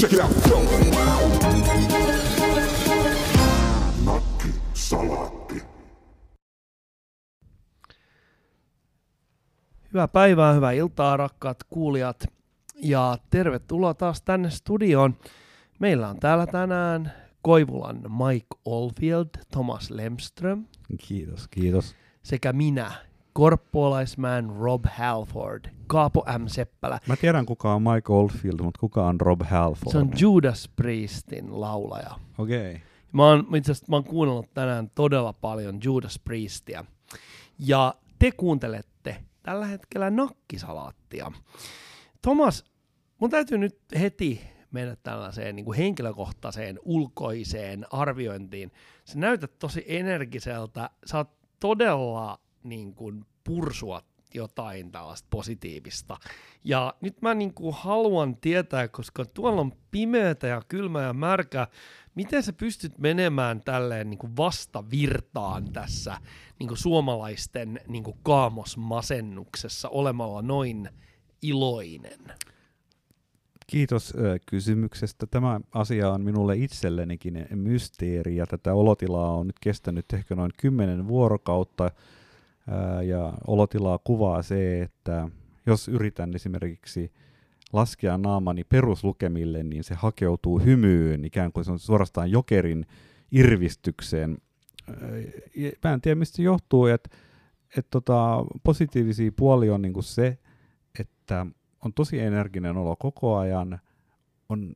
Check it out. Nakki salaatti. Hyvää päivää, hyvää iltaa, rakkaat kuulijat. Ja tervetuloa taas tänne studioon. Meillä on täällä tänään Koivulan Mike Oldfield, Thomas Lemström Kiitos, kiitos. sekä minä, korppuolaisman Rob Halford, Kaapo M. Seppälä. Mä tiedän kuka on Mike Oldfield, mutta kuka on Rob Halford? Se on Judas Priestin laulaja. Okei. Okay. Mä oon, itse asiassa mä oon kuunnellut tänään todella paljon Judas Priestia. Ja te kuuntelette tällä hetkellä nakkisalaattia. Thomas, mun täytyy nyt heti mennä tällaiseen niin kuin henkilökohtaiseen ulkoiseen arviointiin. Sä näytät tosi energiseltä. Sä oot todella niin kuin pursua jotain tällaista positiivista. Ja nyt mä niin kuin haluan tietää, koska tuolla on pimeätä ja kylmä ja märkä, miten sä pystyt menemään tälleen niin kuin vastavirtaan tässä niin kuin suomalaisten niin kuin kaamosmasennuksessa olemalla noin iloinen? Kiitos kysymyksestä. Tämä asia on minulle itsellenikin mysteeri ja tätä olotilaa on nyt kestänyt ehkä noin 10 vuorokautta. Ja olotilaa kuvaa se, että jos yritän esimerkiksi laskea naamani peruslukemille, niin se hakeutuu hymyyn, ikään kuin se on suorastaan jokerin irvistykseen. Mä en tiedä, mistä se johtuu, että et tota, positiivisia puoli on niinku se, että on tosi energinen olo koko ajan, on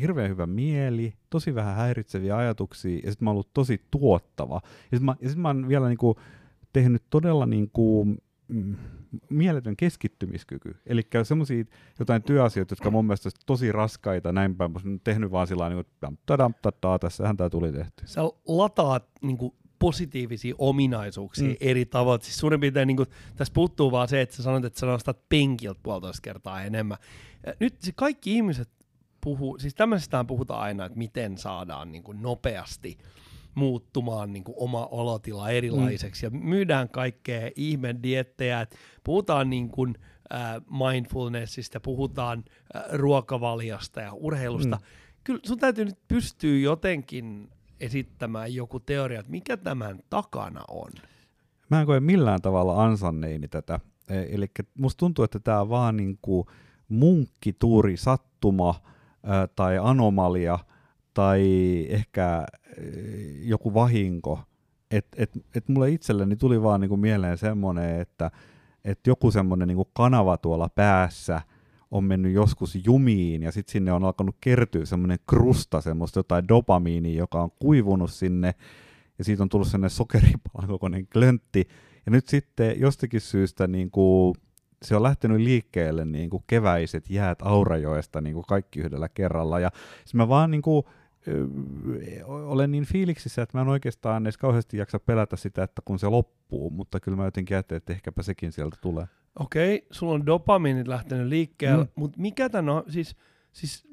hirveän hyvä mieli, tosi vähän häiritseviä ajatuksia, ja sitten mä oon ollut tosi tuottava. Ja sitten mä, sit mä oon vielä niinku tehnyt todella niinku, mm, mieletön keskittymiskyky. Eli semmoisia jotain työasioita, jotka mun mielestä tosi raskaita näin päin, oon tehnyt vaan sillä tavalla, niin kuin, tässähän tämä tuli tehty. Sä lataat niin kuin, positiivisia ominaisuuksia mm. Eri tavoin. Siis suurin piirtein niin kuin, tässä puuttuu vaan se, että sä sanoit, että sä nostat penkiltä puolitoista kertaa enemmän. Ja nyt se kaikki ihmiset puhuu, siis tämmöisestään puhutaan aina, että miten saadaan niin kuin, nopeasti muuttumaan niin kuin, oma olotila erilaiseksi. Mm. Ja myydään kaikkea ihmediettejä. että Puhutaan niin kuin, äh, mindfulnessista, puhutaan äh, ruokavaliosta ja urheilusta. Mm. Mm. Kyllä sun täytyy nyt pystyä jotenkin esittämään joku teoria, että mikä tämän takana on. Mä en koe millään tavalla ansanneini tätä. Eli musta tuntuu, että tämä on vaan niinku munkkituuri, sattuma ää, tai anomalia tai ehkä ää, joku vahinko. Et, et, et mulle itselleni tuli vaan niinku mieleen semmoinen, että et joku semmoinen niinku kanava tuolla päässä on mennyt joskus jumiin ja sitten sinne on alkanut kertyä semmoinen krusta, semmoista jotain dopamiinia, joka on kuivunut sinne ja siitä on tullut sellainen sokeripalan kokoinen klöntti. Ja nyt sitten jostakin syystä niin kuin, se on lähtenyt liikkeelle niin kuin keväiset jäät Aurajoesta niin kuin kaikki yhdellä kerralla. Ja siis mä vaan niin kuin, olen niin fiiliksissä, että mä en oikeastaan edes kauheasti jaksa pelätä sitä, että kun se loppuu, mutta kyllä mä jotenkin ajattelin, että ehkäpä sekin sieltä tulee. Okei, sulla on dopamiinit lähtenyt liikkeelle, Mm. mutta mikä tämän on, siis, siis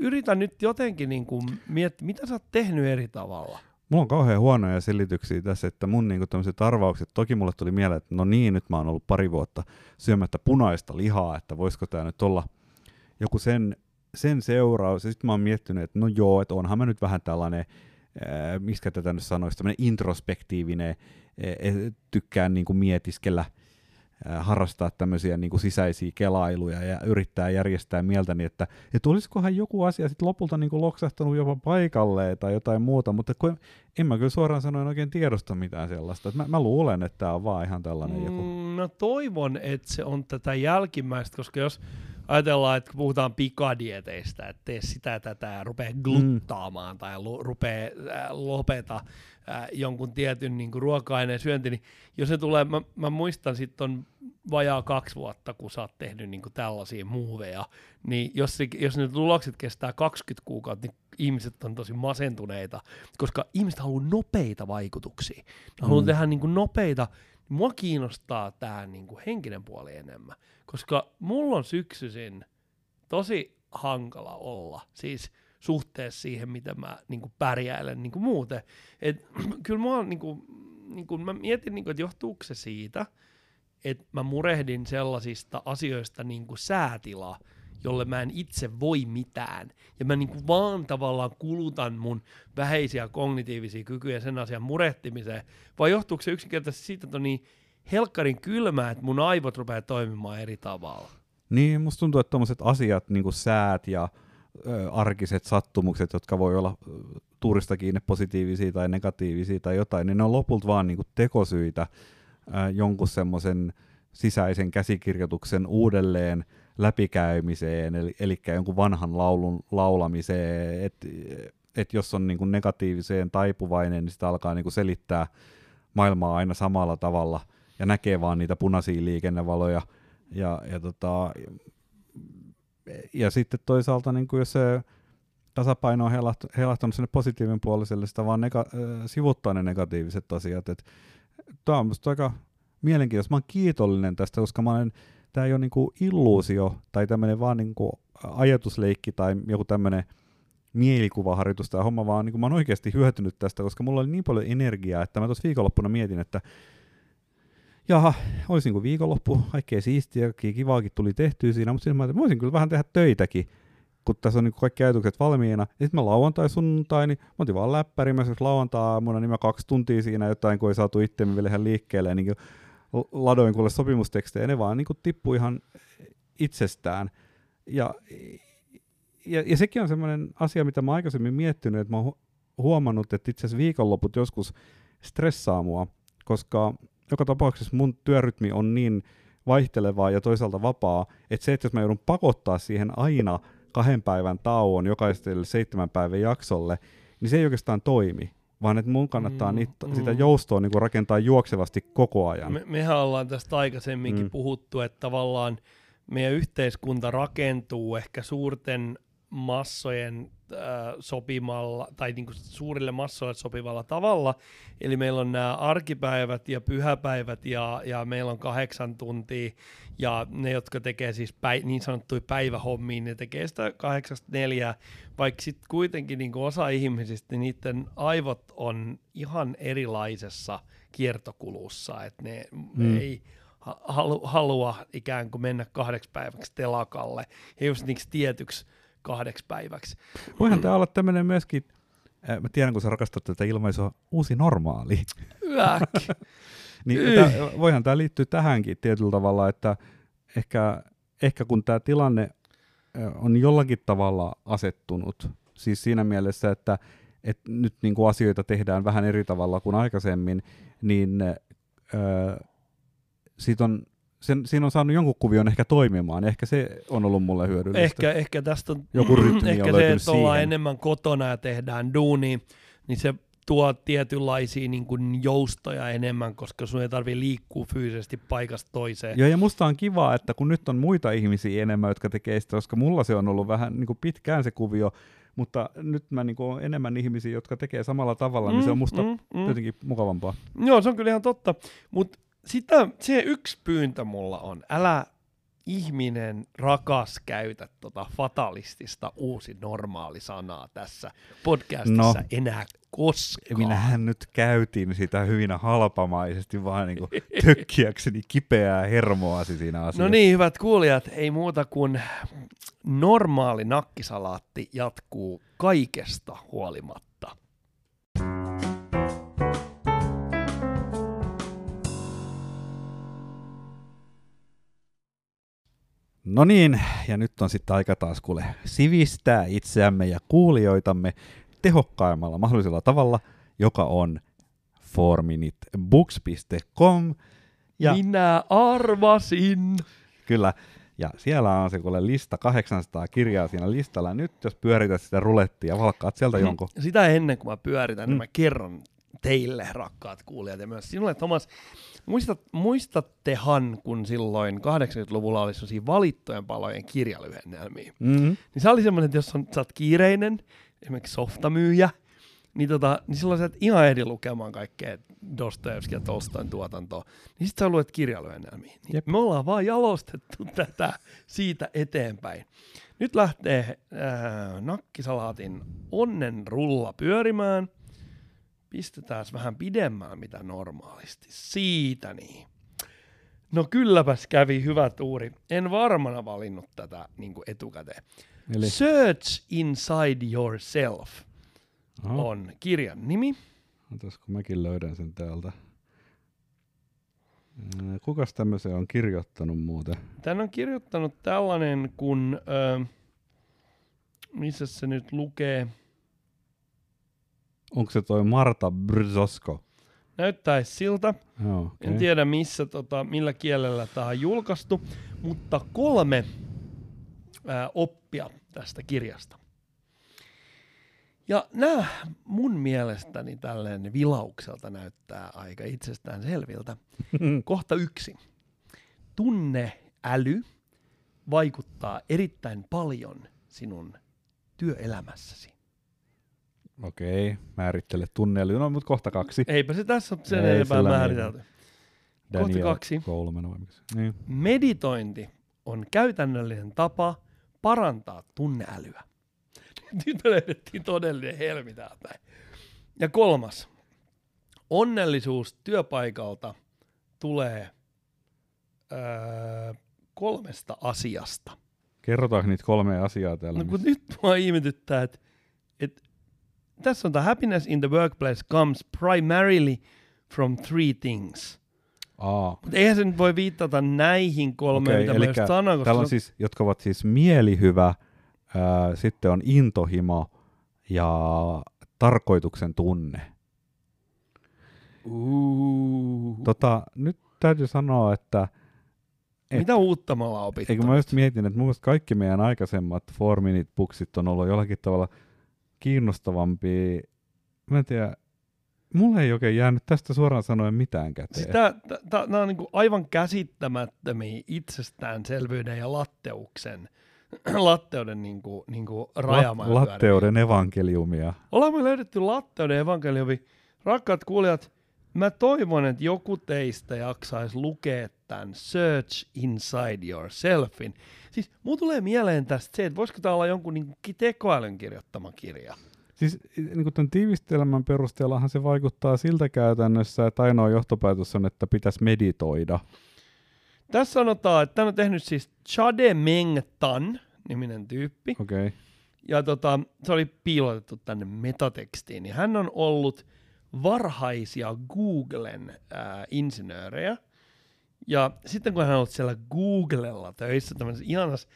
yritä nyt jotenkin niin kuin miettiä, mitä sä oot tehnyt eri tavalla. Mulla on kauhean huonoja selityksiä tässä, että mun niinku tämmöiset arvaukset, toki mulle tuli mieleen, että no niin, nyt mä oon ollut pari vuotta syömättä punaista lihaa, että voisiko tämä nyt olla joku sen, sen seuraus. Ja sitten mä oon miettinyt, että no joo, että onhan mä nyt vähän tällainen, ää, miskä tätä nyt sanoisi, tämmöinen introspektiivinen, ää, tykkään niinku mietiskellä, ää, harrastaa tämmöisiä niinku sisäisiä kelailuja ja yrittää järjestää mieltäni, että, että olisikohan joku asia sitten lopulta niinku loksahtanut jopa paikalleen tai jotain muuta, mutta kun en mä kyllä suoraan sanoen oikein tiedosta mitään sellaista. Mä, mä luulen, että tämä on vaan ihan tällainen joku. Mm, mä toivon, että se on tätä jälkimmäistä, koska jos ajatellaan, että kun puhutaan pikadieteistä, että tee sitä tätä ja rupee gluttaamaan mm. tai lu, rupee äh, lopeta äh, jonkun tietyn niin kuin ruoka-aineen syönti, niin jos se tulee, mä, mä muistan sitten on vajaa kaksi vuotta, kun sä oot tehnyt niin kuin tällaisia muuveja, niin jos, se, jos ne tulokset kestää 20 kuukautta, niin ihmiset on tosi masentuneita, koska ihmiset haluaa nopeita vaikutuksia. Ne haluaa Mm. tehdä niin kuin nopeita, mua kiinnostaa tämä niin kuin henkinen puoli enemmän, koska mulla on syksyisin tosi hankala olla, siis suhteessa siihen, miten mä niin kuin pärjäilen niin kuin muuten. Et, kyllä mä, niin kuin, niin kuin, mä mietin, niin kuin, että johtuuko se siitä, että mä murehdin sellaisista asioista niin kuin säätila, jolle mä en itse voi mitään. Ja mä niinku vaan tavallaan kulutan mun vähäisiä kognitiivisia kykyjä sen asian murehtimiseen. Vai johtuuko se yksinkertaisesti siitä, että on niin helkkarin kylmää, että mun aivot rupeaa toimimaan eri tavalla? Niin, musta tuntuu, että tuommoiset asiat, niin kuin säät ja ö, arkiset sattumukset, jotka voi olla ö, tuurista kiinni positiivisia tai negatiivisia tai jotain, niin ne on lopulta vaan niin kuin tekosyitä ö, jonkun semmoisen sisäisen käsikirjoituksen uudelleen läpikäymiseen, eli, eli jonkun vanhan laulun laulamiseen, että et jos on niin kuin negatiiviseen taipuvainen, niin sitä alkaa niin kuin selittää maailmaa aina samalla tavalla ja näkee vaan niitä punaisia liikennevaloja, ja, ja, tota, ja sitten toisaalta, niin kuin jos se tasapaino on heilahtanut sinne positiivinen puoliselle, sitä vaan nega- sivuttaa ne negatiiviset asiat. Tämä on minusta aika mielenkiintoista. Mä oon kiitollinen tästä, koska mä olen, tämä ei ole niinku illuusio tai tämmöinen vaan niinku ajatusleikki tai joku tämmöinen mielikuvaharjoitus tämä homma, vaan niin mä oon oikeasti hyötynyt tästä, koska mulla oli niin paljon energiaa, että mä tuossa viikonloppuna mietin, että jaha, olisi niin kuin viikonloppu, kaikkea siistiä, kivaakin tuli tehtyä siinä, mutta sitten mä, että voisin kyllä vähän tehdä töitäkin, kun tässä on niin kaikki ajatukset valmiina. Ja sitten mä lauantai, sunnuntai, niin mä otin vaan läppäri, mä lauantai-aamuna, niin mä kaksi tuntia siinä jotain, kun ei saatu itseämme vielä ihan liikkeelle, niin ladoin kuule sopimustekstejä, ne vaan niin tippui ihan itsestään. Ja, ja, ja sekin on semmoinen asia, mitä mä aikaisemmin miettinyt, että mä oon huomannut, että itse asiassa viikonloput joskus stressaa mua, koska joka tapauksessa mun työrytmi on niin vaihtelevaa ja toisaalta vapaa, että se, että jos mä joudun pakottaa siihen aina kahden päivän tauon jokaiselle seitsemän päivän jaksolle, niin se ei oikeastaan toimi, vaan että mun kannattaa mm, niitä, mm. sitä joustoa niin kuin rakentaa juoksevasti koko ajan. Me, mehän ollaan tästä aikaisemminkin mm. puhuttu, että tavallaan meidän yhteiskunta rakentuu ehkä suurten massojen äh, sopimalla, tai niin kuin suurille massoille sopivalla tavalla. Eli meillä on nämä arkipäivät ja pyhäpäivät ja, ja meillä on kahdeksan tuntia ja ne, jotka tekee siis päi, niin sanottuja päivähommia, ne tekee sitä kahdeksasta neljää, vaikka sitten kuitenkin niin kuin osa ihmisistä, niin niiden aivot on ihan erilaisessa kiertokulussa, että ne mm. ei halu, halua ikään kuin mennä kahdeksi päiväksi telakalle ja just niiksi tietyksi kahdeksi päiväksi. Voihan tämä olla tämmöinen myöskin, äh, mä tiedän kun sä rakastat tätä ilmaisua, uusi normaali. niin, tää, voihan tämä liittyä tähänkin tietyllä tavalla, että ehkä, ehkä kun tämä tilanne on jollakin tavalla asettunut, siis siinä mielessä, että, että nyt niin kuin asioita tehdään vähän eri tavalla kuin aikaisemmin, niin äh, siitä on sen, siinä on saanut jonkun kuvion ehkä toimimaan. Ehkä se on ollut mulle hyödyllistä. Ehkä, ehkä tästä on, Joku rytmi ehkä on se, että siihen. ollaan enemmän kotona ja tehdään duuni, niin se tuo tietynlaisia niin kuin joustoja enemmän, koska sun ei tarvitse liikkua fyysisesti paikasta toiseen. Joo, ja musta on kiva, että kun nyt on muita ihmisiä enemmän, jotka tekee sitä, koska mulla se on ollut vähän niin kuin pitkään se kuvio, mutta nyt mä niin kuin enemmän ihmisiä, jotka tekee samalla tavalla, mm, niin se on musta mm, mm. jotenkin mukavampaa. Joo, se on kyllä ihan totta, mutta sitä, se yksi pyyntö mulla on, älä ihminen rakas käytä tota fatalistista uusi normaali sanaa tässä podcastissa no, enää koskaan. Minähän nyt käytin sitä hyvin halpamaisesti vaan niin tökkiäkseni kipeää hermoasi siinä asiassa. No niin, hyvät kuulijat, ei muuta kuin normaali nakkisalaatti jatkuu kaikesta huolimatta. No niin, ja nyt on sitten aika taas kuule sivistää itseämme ja kuulijoitamme tehokkaimmalla mahdollisella tavalla, joka on forminitbooks.com. Ja Minä arvasin! Kyllä, ja siellä on se kuule lista, 800 kirjaa siinä listalla. Nyt jos pyörität sitä rulettia, valkkaat sieltä mm. jonkun. Sitä ennen kuin mä pyöritän, mm. niin mä kerron teille, rakkaat kuulijat, ja myös sinulle, Thomas, muistat, muistattehan, kun silloin 80-luvulla oli sellaisia valittujen palojen kirjalyhennelmiä, mm-hmm. niin se oli semmoinen, että jos on, sä oot kiireinen, esimerkiksi softamyyjä, niin, tota, niin silloin sä et ihan ehdi lukemaan kaikkea Dostoevskia ja Tolstoin tuotantoa, niin sit sä luet kirjalyhennelmiä. Niin me ollaan vaan jalostettu tätä siitä eteenpäin. Nyt lähtee äh, nakkisalaatin onnen rulla pyörimään – pistetään vähän pidemmään mitä normaalisti. Siitä niin. No kylläpäs kävi hyvä tuuri. En varmana valinnut tätä niin etukäteen. Eli, Search Inside Yourself Oho, on kirjan nimi. Otas, kun mäkin löydän sen täältä. Ää, Kukas tämmöisen on kirjoittanut muuten? Tän on kirjoittanut tällainen, kun... Ö, missä se nyt lukee? Onko se toi Marta Brzosko? Näyttäisi siltä. Joo, okay. En tiedä missä, tota, millä kielellä tämä on julkaistu, mutta kolme ää, oppia tästä kirjasta. Ja nämä mun mielestäni tälleen vilaukselta näyttää aika itsestään selviltä. Kohta yksi. Tunneäly vaikuttaa erittäin paljon sinun työelämässäsi. Okei, määrittele tunneli. No, mutta kohta kaksi. Eipä se tässä ole sen Ei enempää määritelty. Kohta kaksi. Vai se? Niin. Meditointi on käytännöllinen tapa parantaa tunneälyä. Nyt löydettiin todellinen helmi täältä. Ja kolmas. Onnellisuus työpaikalta tulee öö, kolmesta asiasta. Kerrotaanko niitä kolmea asiaa täällä? No kun missä- nyt mua ihmetyttää, että et, tässä on tämä happiness in the workplace comes primarily from three things. Aa, Mutta eihän se nyt voi viittata näihin kolmeen, Okei, mitä mä sanoin, koska täällä on siis, jotka ovat siis mielihyvä, ää, sitten on intohimo ja tarkoituksen tunne. Uuu. Tota, nyt täytyy sanoa, että et- Mitä uutta me ollaan opittu? eikö mä just mietin, että mun kaikki meidän aikaisemmat four minute booksit on ollut jollakin tavalla kiinnostavampia. Mä en tiedä, mulle ei oikein jäänyt tästä suoraan sanoen mitään käteen. Siis tää, tää, tää, nämä on niinku aivan käsittämättömiä itsestäänselvyyden ja latteuksen, latteuden niinku, niinku rajamaan La- latteuden evankeliumia. Ollaan me löydetty latteuden evankeliumi. Rakkaat kuulijat, mä toivon, että joku teistä jaksaisi lukea tämän Search Inside Yourselfin. Siis mulla tulee mieleen tästä se, että voisiko tämä olla jonkun niin tekoälyn kirjoittama kirja. Siis niin kuin tämän tiivistelmän perusteellahan se vaikuttaa siltä käytännössä, että ainoa johtopäätös on, että pitäisi meditoida. Tässä sanotaan, että tämän on tehnyt siis Chade Meng Tan, niminen tyyppi. Okei. Okay. Ja tota, se oli piilotettu tänne metatekstiin. Niin hän on ollut varhaisia Googlen ää, insinöörejä. Ja sitten kun hän on siellä Googlella töissä, tämmöisessä ihanassa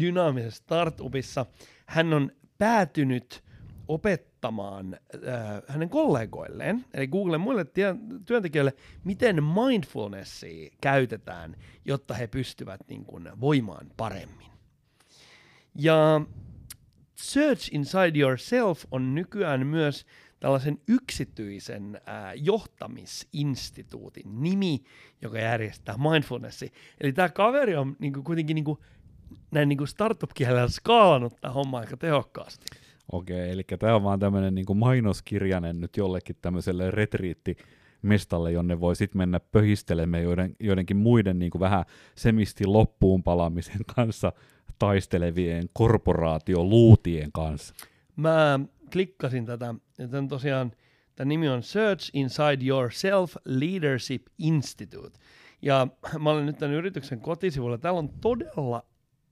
dynaamisessa startupissa, hän on päätynyt opettamaan äh, hänen kollegoilleen, eli Googlen muille tie- työntekijöille, miten mindfulnessia käytetään, jotta he pystyvät niin kuin, voimaan paremmin. Ja Search Inside Yourself on nykyään myös tällaisen yksityisen ää, johtamisinstituutin nimi, joka järjestää mindfulnessia. Eli tämä kaveri on niinku, kuitenkin niinku, näin niinku startup-kielellä skaalannut tämä homma aika tehokkaasti. Okei, eli tämä on vaan tämmöinen niin mainoskirjanen nyt jollekin tämmöiselle retriittimestalle, jonne voi sitten mennä pöhistelemään joiden, joidenkin muiden niin vähän semisti loppuun palaamisen kanssa taistelevien korporaatioluutien kanssa. Mä klikkasin tätä, ja tämän tosiaan, tämä nimi on Search Inside Yourself Leadership Institute. Ja mä olen nyt tämän yrityksen kotisivuilla. Täällä on todella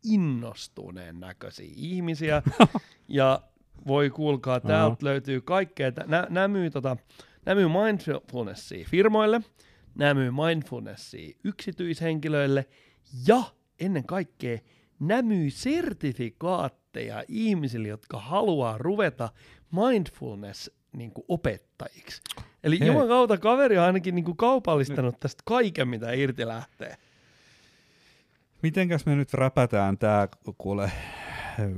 innostuneen näköisiä ihmisiä. ja voi kuulkaa, täältä Aha. löytyy kaikkea. Nämä, nämä myy, tota, nämä myy mindfulnessia firmoille, nämä myy mindfulnessia yksityishenkilöille ja ennen kaikkea nämä myy sertifikaatteja ihmisille, jotka haluaa ruveta mindfulness niin kuin opettajiksi. Eli Hei. Juman kautta kaveri on ainakin niin kuin kaupallistanut tästä kaiken, mitä irti lähtee. Mitenkäs me nyt räpätään tämä, kuule,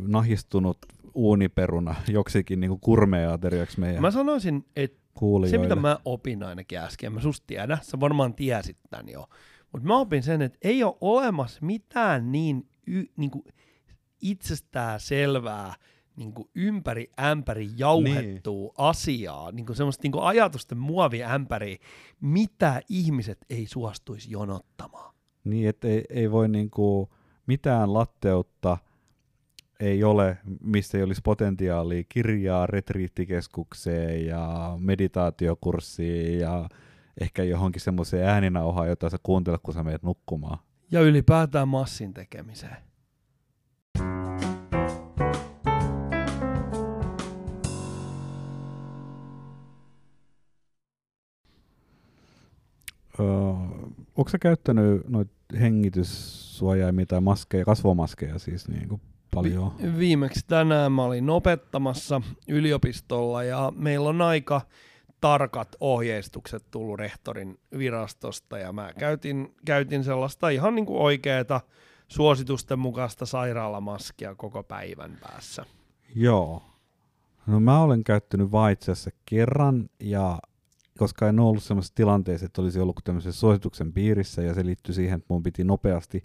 nahistunut uuniperuna joksikin niin kurmeateriaksi meidän Mä sanoisin, että se mitä mä opin ainakin äsken, mä susta tiedä, sä varmaan tiesit tän jo, mutta mä opin sen, että ei ole olemassa mitään niin, y, niin kuin itsestään selvää niin kuin ympäri ämpäri jauhettua niin. asiaa, niin kuin semmoista niin kuin ajatusten muoviämpäriä, mitä ihmiset ei suostuisi jonottamaan. Niin, että ei, ei voi niinku mitään latteutta ei ole, missä ei olisi potentiaalia kirjaa retriittikeskukseen ja meditaatiokurssiin ja ehkä johonkin semmoiseen ääninauhaan, jota sä kuuntelet, kun sä menet nukkumaan. Ja ylipäätään massin tekemiseen. Öö, onko sä käyttänyt noita hengityssuojaimia tai maskeja, kasvomaskeja siis niin kuin paljon? Vi- viimeksi tänään mä olin opettamassa yliopistolla ja meillä on aika tarkat ohjeistukset tullut rehtorin virastosta ja mä käytin, käytin sellaista ihan niin kuin oikeaa suositusten mukaista sairaalamaskia koko päivän päässä. Joo. No mä olen käyttänyt itse asiassa kerran ja koska en ollut sellaisessa tilanteessa, että olisi ollut tämmöisen suosituksen piirissä ja se liittyy siihen, että mun piti nopeasti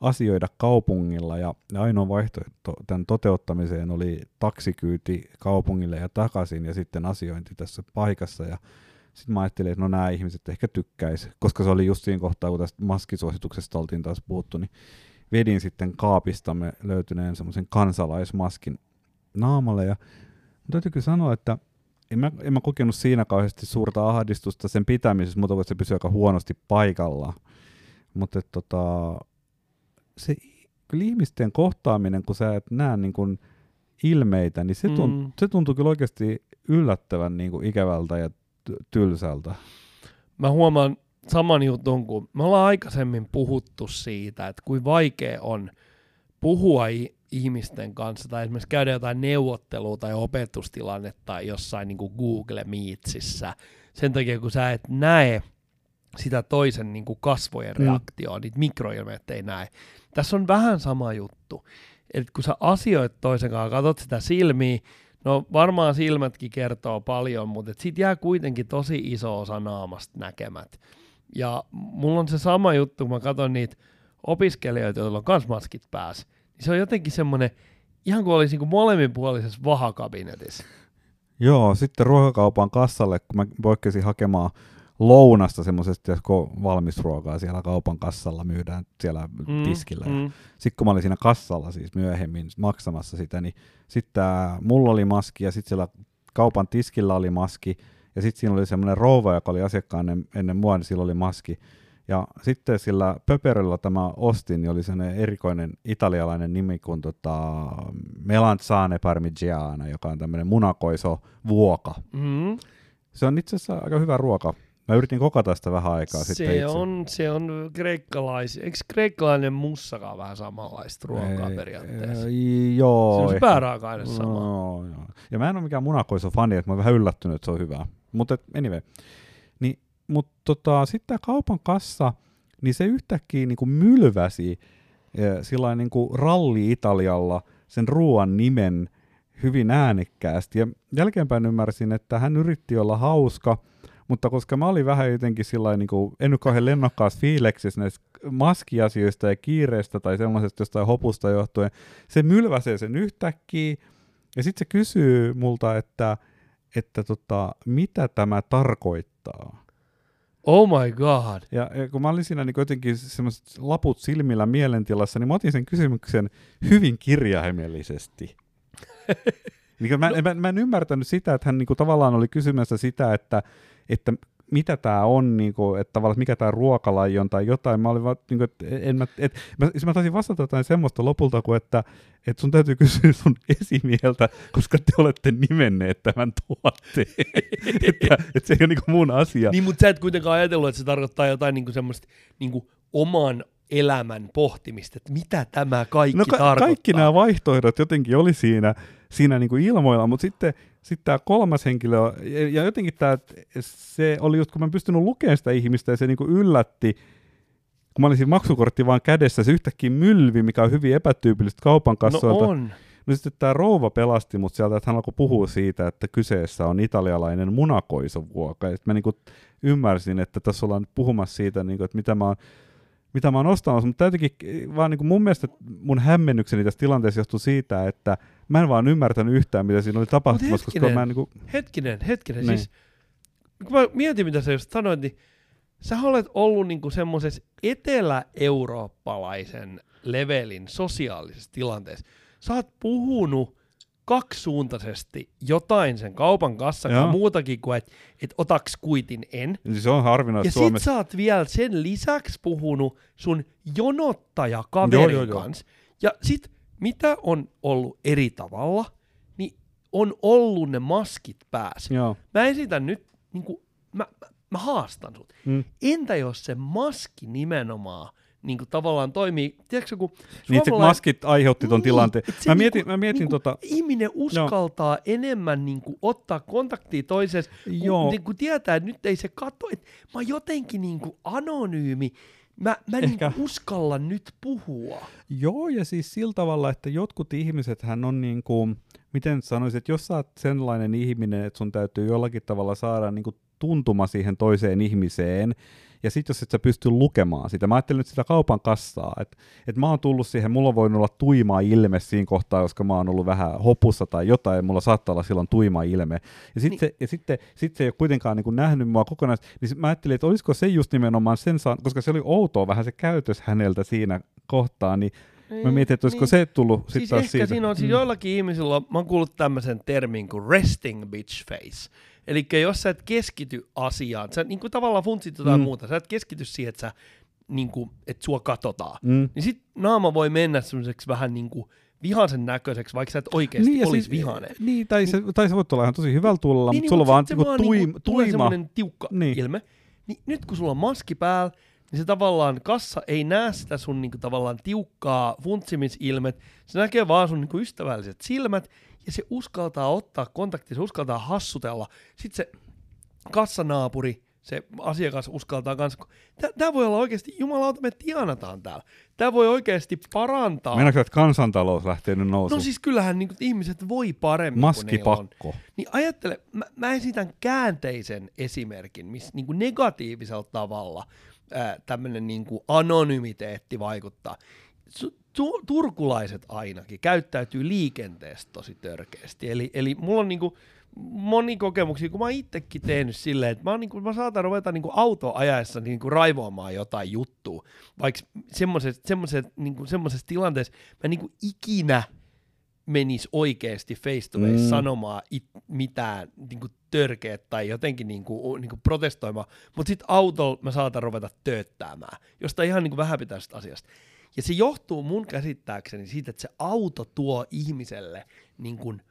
asioida kaupungilla ja ainoa vaihtoehto tämän toteuttamiseen oli taksikyyti kaupungille ja takaisin ja sitten asiointi tässä paikassa ja sitten mä ajattelin, että no nämä ihmiset ehkä tykkäisi, koska se oli just siinä kohtaa, kun tästä maskisuosituksesta oltiin taas puhuttu, niin vedin sitten kaapistamme löytyneen semmoisen kansalaismaskin naamalle ja täytyy kyllä sanoa, että en mä, en mä kokenut siinä kauheasti suurta ahdistusta sen pitämisessä, mutta se pysyi aika huonosti paikalla. Mutta tota, se kyllä ihmisten kohtaaminen, kun sä et näe niin kun ilmeitä, niin se, tunt, mm. se tuntuu kyllä oikeasti yllättävän niin kuin ikävältä ja tylsältä. Mä huomaan saman jutun, kun me ollaan aikaisemmin puhuttu siitä, että kuin vaikea on puhua ihmisten kanssa tai esimerkiksi käydä jotain neuvottelua tai opetustilannetta jossain niin kuin Google Meetsissä sen takia, kun sä et näe sitä toisen niin kuin kasvojen mm. reaktioa, niitä mikroilmeitä ei näe. Tässä on vähän sama juttu. että kun sä asioit toisen kanssa, katsot sitä silmiä, no varmaan silmätkin kertoo paljon, mutta siitä jää kuitenkin tosi iso osa naamasta näkemät. Ja mulla on se sama juttu, kun mä katson niitä opiskelijoita, joilla on kans maskit päässä, se on jotenkin semmoinen, ihan kuin olisi niin kuin molemminpuolisessa vahakabinetissa. Joo, sitten ruokakaupan kassalle, kun mä poikkesin hakemaan lounasta semmoisesta valmisruokaa siellä kaupan kassalla myydään siellä mm, tiskillä. Mm. Sitten kun mä olin siinä kassalla siis myöhemmin maksamassa sitä, niin sitten mulla oli maski ja sitten siellä kaupan tiskillä oli maski ja sitten siinä oli semmoinen rouva, joka oli asiakkaan ennen, ennen mua, niin sillä oli maski. Ja sitten sillä pöperöllä tämä ostin, niin oli sellainen erikoinen italialainen nimi kuin tota Melanzane Parmigiana, joka on tämmöinen munakoiso vuoka. Mm. Se on itse asiassa aika hyvä ruoka. Mä yritin kokata sitä vähän aikaa se sitten itse. On, se on kreikkalais, eikö kreikkalainen mussakaan vähän samanlaista ruokaa ei, periaatteessa? Ei, joo. Se on se pääraaka-aine no, sama. Joo. Ja mä en ole mikään munakoiso fani, että mä oon vähän yllättynyt, että se on hyvää. Mutta anyway. Niin, mutta tota, sitten tämä kaupan kassa, niin se yhtäkkiä niin kuin mylväsi sillä niin kuin ralli Italialla sen ruoan nimen hyvin äänekkäästi. Ja jälkeenpäin ymmärsin, että hän yritti olla hauska – mutta koska mä olin vähän jotenkin sillä niin kuin, en nyt kauhean lennokkaassa fiileksissä näistä maskiasioista ja kiireestä tai semmoisesta jostain hopusta johtuen, se mylväsee sen yhtäkkiä, ja sitten se kysyy multa, että, että tota, mitä tämä tarkoittaa. Oh my god. Ja, ja kun mä olin siinä niin jotenkin semmoiset laput silmillä mielentilassa, niin mä otin sen kysymyksen hyvin kirjaimellisesti. niin mä, no. mä, mä en ymmärtänyt sitä, että hän niin kuin, tavallaan oli kysymässä sitä, että että mitä tämä on, niin kuin, että tavallaan mikä tämä ruokalaji on tai jotain. Mä olin vaan, niin kuin, että en mä, et, mä, siis mä taisin vastata jotain semmoista lopulta kuin, että, että sun täytyy kysyä sun esimieltä, koska te olette nimenneet tämän tuotteen. että, että se ei ole niin kuin mun asia. Niin, mutta sä et kuitenkaan ajatellut, että se tarkoittaa jotain niin kuin semmoista niin kuin oman elämän pohtimista, että mitä tämä kaikki no, ka- tarkoittaa. Kaikki nämä vaihtoehdot jotenkin oli siinä, siinä niin kuin ilmoilla, mutta sitten sitten tämä kolmas henkilö, ja jotenkin tämä, se oli just, kun mä en pystynyt lukemaan sitä ihmistä, ja se niinku yllätti, kun mä olisin maksukortti vaan kädessä, se yhtäkkiä mylvi, mikä on hyvin epätyypillistä kaupan kassoilta. No on. No sitten tämä rouva pelasti mut sieltä, että hän alkoi puhua siitä, että kyseessä on italialainen munakoisovuoka. Ja mä niinku ymmärsin, että tässä ollaan puhumassa siitä, niinku, että mitä mä oon mitä mä oon ostamassa, mutta täytyykin, vaan niin kuin mun mielestä mun hämmennykseni tässä tilanteessa johtui siitä, että mä en vaan ymmärtänyt yhtään, mitä siinä oli tapahtumassa, hetkinen, koska mä en niin kuin... Hetkinen, hetkinen, niin. siis kun mä mietin, mitä sä just sanoit, niin sä olet ollut niinku semmoisessa etelä-eurooppalaisen levelin sosiaalisessa tilanteessa. Sä oot puhunut kaksisuuntaisesti jotain sen kaupan kassakaan Joo. muutakin kuin, että et otaks kuitin en. Siis se on harvinaista Ja sit Suomessa. sä oot vielä sen lisäksi puhunut sun jonottaja Joo, joo, joo. kanssa. Ja sit mitä on ollut eri tavalla, niin on ollut ne maskit päässä. Joo. Mä esitän nyt, niin kuin, mä, mä, mä haastan sut. Mm. Entä jos se maski nimenomaan niin kuin tavallaan toimii, tiedätkö kun Niin, että maskit aiheutti ton Niin, tilanteen. et se Mä niinku- mietin, mä mietin niinku tota, Ihminen uskaltaa enemmän niin kuin, ottaa kontaktia toiseen, Joo. kun, niin kuin tietää, että nyt ei se katso, että mä oon jotenkin niin kuin anonyymi, mä, mä niin Ehkä- kuin uskallan nyt puhua. Joo, ja siis sillä tavalla, että jotkut ihmiset hän on niin kuin, miten sanoisin, että jos sä oot sellainen ihminen, että sun täytyy jollakin tavalla saada niin kuin tuntuma siihen toiseen ihmiseen, ja sitten jos et sä pysty lukemaan sitä, mä ajattelin nyt sitä kaupan kassaa, että et mä oon tullut siihen, mulla on voinut olla tuima ilme siinä kohtaa, koska mä oon ollut vähän hopussa tai jotain, ja mulla saattaa olla silloin tuima ilme. Ja sitten niin. se, ja sitten, sit se ei ole kuitenkaan niin kuin nähnyt mua kokonaan, niin mä ajattelin, että olisiko se just nimenomaan sen saan, koska se oli outoa vähän se käytös häneltä siinä kohtaa, niin Mä mietin, että olisiko se tullut sitten Niin. Siis taas ehkä siitä. siinä on, siis Mm. joillakin ihmisillä, on- mä oon kuullut tämmöisen termin kuin resting bitch face. Eli jos sä et keskity asiaan, sä niin kuin tavallaan funtsit jotain Mm. muuta, sä et keskity siihen, että sä, niin kuin, että sua katsotaan. Mm. Niin sit naama voi mennä semmoiseksi vähän niin kuin vihaisen näköiseksi, vaikka sä et oikeasti niin, olisi siis- vihainen. Niin, tai se, tai se voi olla ihan tosi hyvällä tulla, niin, mutta sulla mut on vaan sit se niinku tuim, niinku tulee tuima. semmoinen tiukka Niin. niin. ilme. Niin nyt kun sulla on maski päällä, niin se tavallaan kassa ei näe sitä sun niinku tavallaan tiukkaa funtsimisilmet. Se näkee vaan sun niinku ystävälliset silmät ja se uskaltaa ottaa kontaktia, se uskaltaa hassutella. Sitten se kassanaapuri, se asiakas uskaltaa kanssa. Tämä voi olla oikeasti, jumalauta, me tienataan täällä. Tämä voi oikeasti parantaa. Meinaatko, että kansantalous lähtee nyt nousuun? No siis kyllähän niin ihmiset voi paremmin kuin niillä on. Maskipakko. Niin ajattele, mä, mä esitän käänteisen esimerkin, missä niin negatiivisella tavalla tämmöinen niin anonymiteetti vaikuttaa. Turkulaiset ainakin käyttäytyy liikenteessä tosi törkeästi. Eli, eli mulla on niin kuin moni kokemuksia, kun mä itsekin tehnyt silleen, että mä, niin kuin, mä saatan ruveta niin kuin auto ajaessa niin kuin raivoamaan jotain juttua. Vaikka semmoisessa niin tilanteessa mä niin kuin ikinä menisi oikeasti face to face Mm. sanomaan it, mitään niin kuin törkeät tai jotenkin niin kuin, niin kuin protestoimaan, mutta sitten autolla mä saatan ruveta tööttäämään, josta ihan niin kuin vähäpitäisestä asiasta. Ja se johtuu mun käsittääkseni siitä, että se auto tuo ihmiselle niin kuin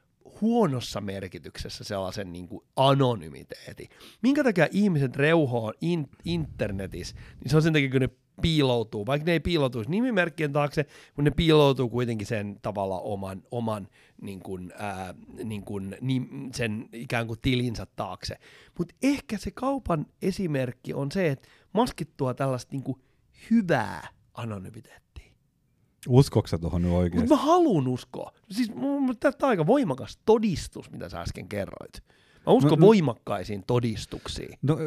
huonossa merkityksessä sellaisen niin kuin anonymiteetin. Minkä takia ihmiset reuhoo in, internetissä, niin se on sen takia, kun ne piiloutuu, vaikka ne ei piiloutuisi nimimerkkien taakse, mutta ne piiloutuu kuitenkin sen tavalla oman, oman niin kuin, ää, niin kuin, nim, sen ikään kuin tilinsä taakse. Mutta ehkä se kaupan esimerkki on se, että maskit tuo tällaista niin kuin hyvää anonymiteettia. Uskoksa tuohon nyt oikeasti? Mutta mä haluan uskoa. Siis mun tämä on aika voimakas todistus, mitä sä äsken kerroit. Mä uskon No, no, voimakkaisiin todistuksiin. No,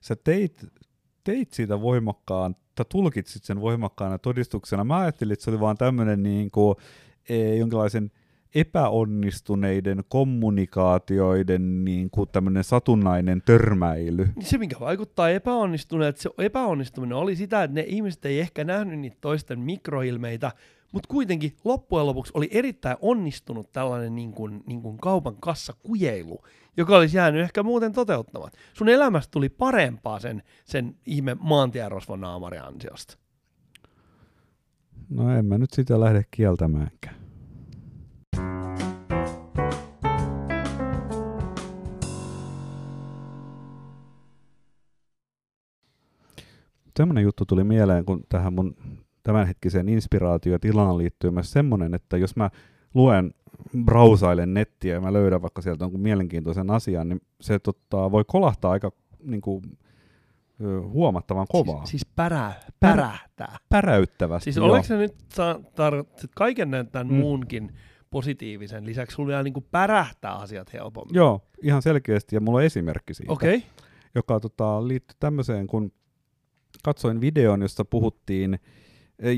sä teit, teit siitä voimakkaan, tai tulkitsit sen voimakkaana todistuksena. Mä ajattelin, että se oli vaan tämmöinen niin kuin, e, jonkinlaisen epäonnistuneiden kommunikaatioiden niin kuin tämmöinen satunnainen törmäily. Se, mikä vaikuttaa epäonnistuneet, että se epäonnistuminen oli sitä, että ne ihmiset ei ehkä nähnyt niitä toisten mikroilmeitä, mutta kuitenkin loppujen lopuksi oli erittäin onnistunut tällainen niin kuin, niin kuin kaupan kassakujeilu, joka olisi jäänyt ehkä muuten toteuttamatta. Sun elämästä tuli parempaa sen, sen ihme maantierosvon naamari ansiosta. No en mä nyt sitä lähde kieltämäänkään. Tämmöinen juttu tuli mieleen, kun tähän mun tämänhetkiseen inspiraatiotilaan liittyy myös semmoinen, että jos mä luen, brausailen nettiä ja mä löydän vaikka sieltä jonkun mielenkiintoisen asian, niin se tota, voi kolahtaa aika niin kuin, huomattavan kovaa. Siis, siis pärä, pärähtää. Päräyttävästi. Siis joo. oliko se nyt tar- kaiken tämän Mm. muunkin positiivisen lisäksi sulla vielä niinku pärähtää asiat helpommin? Joo, ihan selkeästi, ja mulla on esimerkki siitä, Okei. Okay. joka tota, liittyy tämmöiseen, kun katsoin videon, jossa puhuttiin,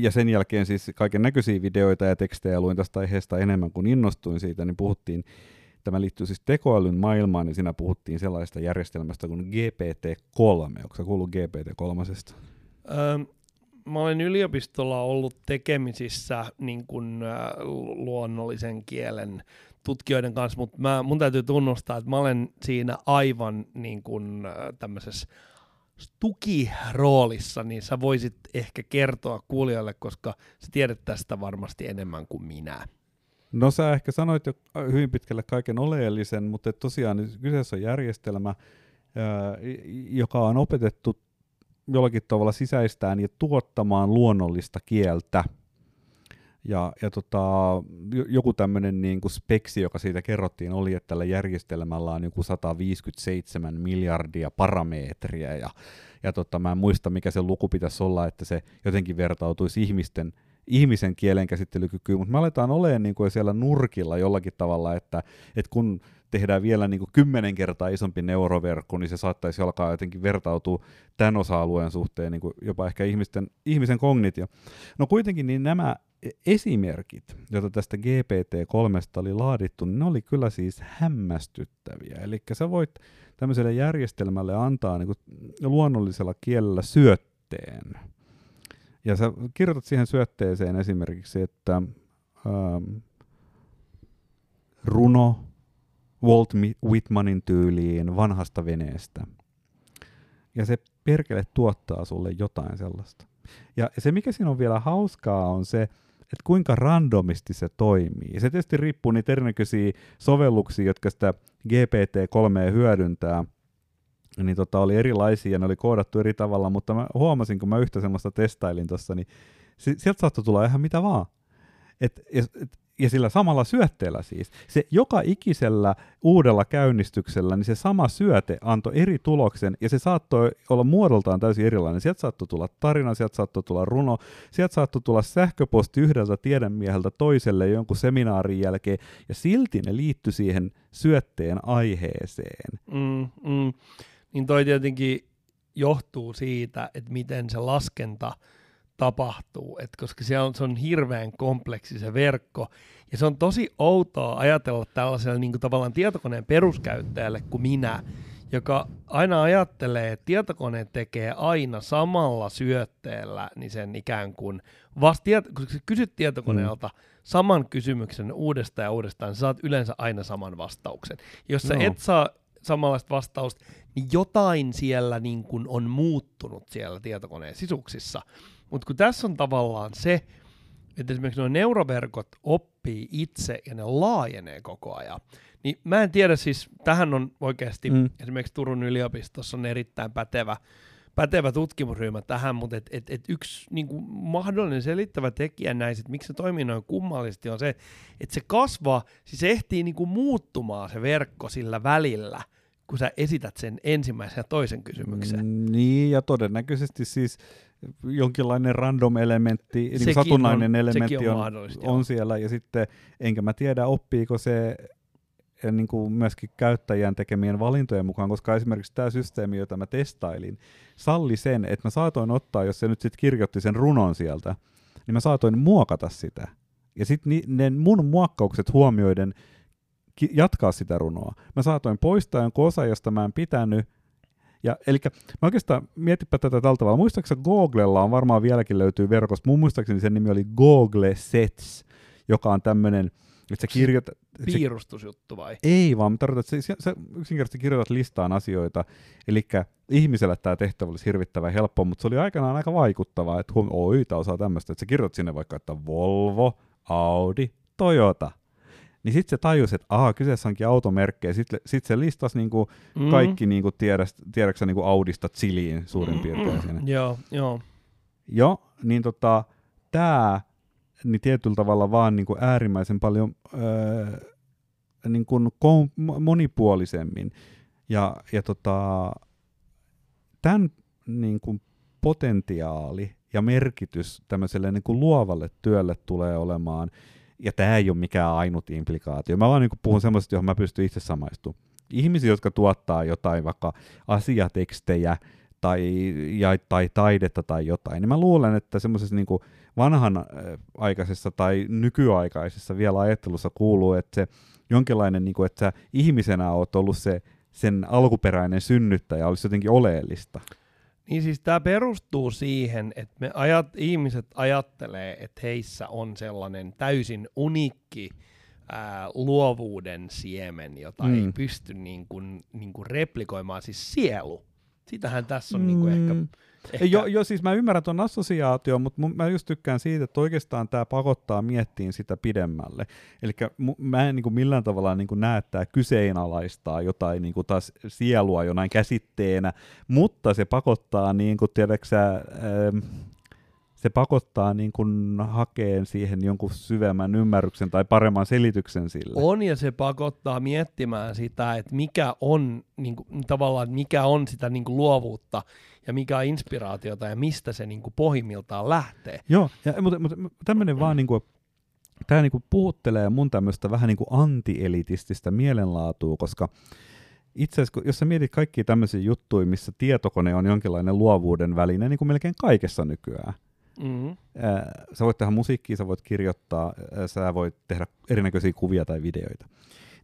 ja sen jälkeen siis kaiken näköisiä videoita ja tekstejä luin tästä aiheesta enemmän kuin innostuin siitä, niin puhuttiin, tämä liittyy siis tekoälyn maailmaan, niin siinä puhuttiin sellaista järjestelmästä kuin GPT-3. Onko kuullut GPT-3? Öö, mä olen yliopistolla ollut tekemisissä niin kuin, luonnollisen kielen tutkijoiden kanssa, mutta mä, mun täytyy tunnustaa, että mä olen siinä aivan niin kuin, tämmöisessä tukiroolissa, niin sä voisit ehkä kertoa kuulijoille, koska sä tiedät tästä varmasti enemmän kuin minä. No sä ehkä sanoit jo hyvin pitkälle kaiken oleellisen, mutta tosiaan kyseessä on järjestelmä, joka on opetettu jollakin tavalla sisäistään ja tuottamaan luonnollista kieltä. Ja, ja tota, joku tämmöinen niin kuin speksi, joka siitä kerrottiin, oli, että tällä järjestelmällä on joku 157 miljardia parametria. Ja, ja tota, mä en muista, mikä se luku pitäisi olla, että se jotenkin vertautuisi ihmisten ihmisen kielenkäsittelykykyyn, mutta me aletaan olemaan niin kuin siellä nurkilla jollakin tavalla, että, että kun tehdään vielä niin kuin kymmenen kertaa isompi neuroverkko, niin se saattaisi alkaa jotenkin vertautua tämän osa-alueen suhteen niin kuin jopa ehkä ihmisten, ihmisen kognitio. No kuitenkin niin nämä esimerkit, joita tästä GPT-3 oli laadittu, ne oli kyllä siis hämmästyttäviä. Eli sä voit tämmöiselle järjestelmälle antaa niin kuin luonnollisella kielellä syötteen. Ja sä kirjoitat siihen syötteeseen esimerkiksi, että ähm, runo Walt Whitmanin tyyliin vanhasta veneestä. Ja se perkele tuottaa sulle jotain sellaista. Ja se, mikä siinä on vielä hauskaa, on se, että kuinka randomisti se toimii. Se tietysti riippuu niitä erinäköisiä sovelluksia, jotka sitä GPT-3 hyödyntää, niin tota, oli erilaisia ja ne oli koodattu eri tavalla, mutta mä huomasin, kun mä yhtä semmoista testailin tuossa, niin sieltä saattoi tulla ihan mitä vaan. Et, et, ja sillä samalla syötteellä siis. Se joka ikisellä uudella käynnistyksellä, niin se sama syöte antoi eri tuloksen, ja se saattoi olla muodoltaan täysin erilainen. Sieltä saattoi tulla tarina, sieltä saattoi tulla runo, sieltä saattoi tulla sähköposti yhdeltä tiedemieheltä toiselle jonkun seminaarin jälkeen, ja silti ne liittyi siihen syötteen aiheeseen. Mm, mm. Niin toi tietenkin johtuu siitä, että miten se laskenta – tapahtuu, et koska se on, se on hirveän kompleksi se verkko, ja se on tosi outoa ajatella tällaiselle niin kuin tavallaan tietokoneen peruskäyttäjälle kuin minä, joka aina ajattelee, että tietokone tekee aina samalla syötteellä, niin sen ikään kuin, vasta, kun sä kysyt tietokoneelta mm. saman kysymyksen uudestaan ja uudestaan, sä saat yleensä aina saman vastauksen. Jos sä no. et saa samanlaista vastausta, niin jotain siellä niin kuin on muuttunut siellä tietokoneen sisuksissa. Mutta kun tässä on tavallaan se, että esimerkiksi nuo neuroverkot oppii itse ja ne laajenee koko ajan, niin mä en tiedä siis, tähän on oikeasti, mm. esimerkiksi Turun yliopistossa on erittäin pätevä, pätevä tutkimusryhmä tähän, mutta et, et, et yksi niin kuin mahdollinen selittävä tekijä näissä, että miksi se toimii noin kummallisesti, on se, että se kasvaa, siis se ehtii niin kuin muuttumaan se verkko sillä välillä, kun sä esität sen ensimmäisen ja toisen kysymyksen. Mm, niin, ja todennäköisesti siis jonkinlainen random elementti, niin satunnainen on, elementti on, on, on siellä, ja sitten enkä mä tiedä, oppiiko se eh, niin kuin myöskin käyttäjän tekemien valintojen mukaan, koska esimerkiksi tämä systeemi, jota mä testailin, salli sen, että mä saatoin ottaa, jos se nyt sitten kirjoitti sen runon sieltä, niin mä saatoin muokata sitä. Ja sitten ne mun muokkaukset huomioiden ki- jatkaa sitä runoa. Mä saatoin poistaa jonkun osa, josta mä en pitänyt, ja, eli mä oikeastaan mietipä tätä tällä tavalla. Muistaakseni Googlella on varmaan vieläkin löytyy verkosta. Mun muistaakseni sen nimi oli Google Sets, joka on tämmöinen, että sä kirjoitat... Piirustusjuttu vai? Ei vaan, mä tarkoitan, että sä, sä yksinkertaisesti kirjoitat listaan asioita. Eli ihmiselle tämä tehtävä olisi hirvittävän helppo, mutta se oli aikanaan aika vaikuttavaa, että huom, oi, osaa tämmöistä. Että sä kirjoitat sinne vaikka, että Volvo, Audi, Toyota, niin sitten se tajusi, että aha, kyseessä onkin automerkki, ja sitten sit se listasi niinku mm. kaikki niinku tiedäks, tiedäksä niinku Audista Chiliin suurin mm. piirtein siinä. Joo, joo. Joo, niin tota, tämä niin tietyllä tavalla vaan niinku äärimmäisen paljon öö, niinku kom, monipuolisemmin. Ja, ja tota, tämän niinku potentiaali ja merkitys tämmöiselle niinku luovalle työlle tulee olemaan ja tämä ei ole mikään ainut implikaatio. Mä vaan niin puhun semmoisesta, johon mä pystyn itse samaistumaan. Ihmisiä, jotka tuottaa jotain vaikka asiatekstejä tai, ja, tai taidetta tai jotain, niin mä luulen, että semmoisessa niin vanhan aikaisessa tai nykyaikaisessa vielä ajattelussa kuuluu, että se jonkinlainen, niin kuin, että sä ihmisenä oot ollut se sen alkuperäinen synnyttäjä olisi jotenkin oleellista. Niin siis tämä perustuu siihen, että me ajat, ihmiset ajattelee, että heissä on sellainen täysin unikki ää, luovuuden siemen, jota mm. ei pysty niin kuin, niin kuin replikoimaan, siis sielu. Sitähän tässä on niin kuin ehkä Mm. Joo, jo, siis mä ymmärrän tuon assosiaation, mutta mä just tykkään siitä, että oikeastaan tämä pakottaa miettiin sitä pidemmälle. Eli mä en niin kuin millään tavalla niin kuin näe, että tämä kyseenalaistaa jotain niin kuin taas sielua jonain käsitteenä, mutta se pakottaa, niin kuin, tiedäksä, ähm, se pakottaa niin kuin hakeen siihen jonkun syvemmän ymmärryksen tai paremman selityksen sille. On ja se pakottaa miettimään sitä, että mikä on niin kuin, tavallaan, mikä on sitä niin kuin luovuutta ja mikä on inspiraatiota ja mistä se niin kuin pohjimmiltaan lähtee. Joo, ja, mutta, mutta tämmöinen vaan niin kuin, tämä niin kuin puhuttelee mun tämmöistä vähän niin kuin antielitististä mielenlaatua, koska itse asiassa, jos sä mietit kaikkia tämmöisiä juttuja, missä tietokone on jonkinlainen luovuuden väline, niin kuin melkein kaikessa nykyään, Mm-hmm. Sä voit tehdä musiikkia, sä voit kirjoittaa, sä voit tehdä erinäköisiä kuvia tai videoita.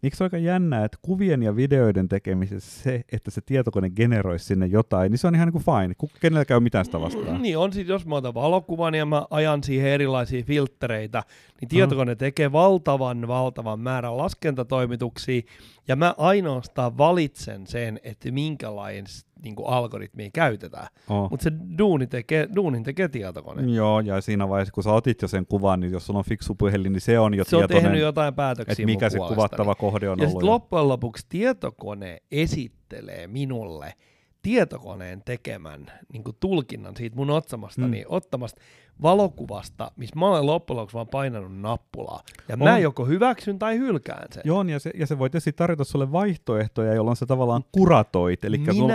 Niin se on aika jännää, että kuvien ja videoiden tekemisessä se, että se tietokone generoisi sinne jotain, niin se on ihan niin kuin fine. Kenelläkään ei ole mitään sitä vastaan. Niin on siis, jos mä otan valokuvan ja mä ajan siihen erilaisia filtreitä, niin tietokone uh-huh. tekee valtavan, valtavan määrän laskentatoimituksia, ja mä ainoastaan valitsen sen, että minkälainen niin kuin algoritmia käytetään. Oh. Mutta se duuni tekee, duunin tekee tietokone. Joo, ja siinä vaiheessa, kun sä otit jo sen kuvan, niin jos sulla on fiksu puhelin, niin se on jo se tietoinen. Se on tehnyt jotain päätöksiä Että mikä se kuvattava kohde on ja ollut. Ja loppujen lopuksi tietokone esittelee minulle tietokoneen tekemän niin kuin tulkinnan siitä mun ottamasta, mm. niin, ottamasta valokuvasta, missä mä olen loppujen lopuksi vaan painanut nappulaa. Ja on. mä joko hyväksyn tai hylkään sen. Joo, ja se, ja se voi tietysti tarjota sulle vaihtoehtoja, jolloin sä tavallaan kuratoit. Eli Minä sul...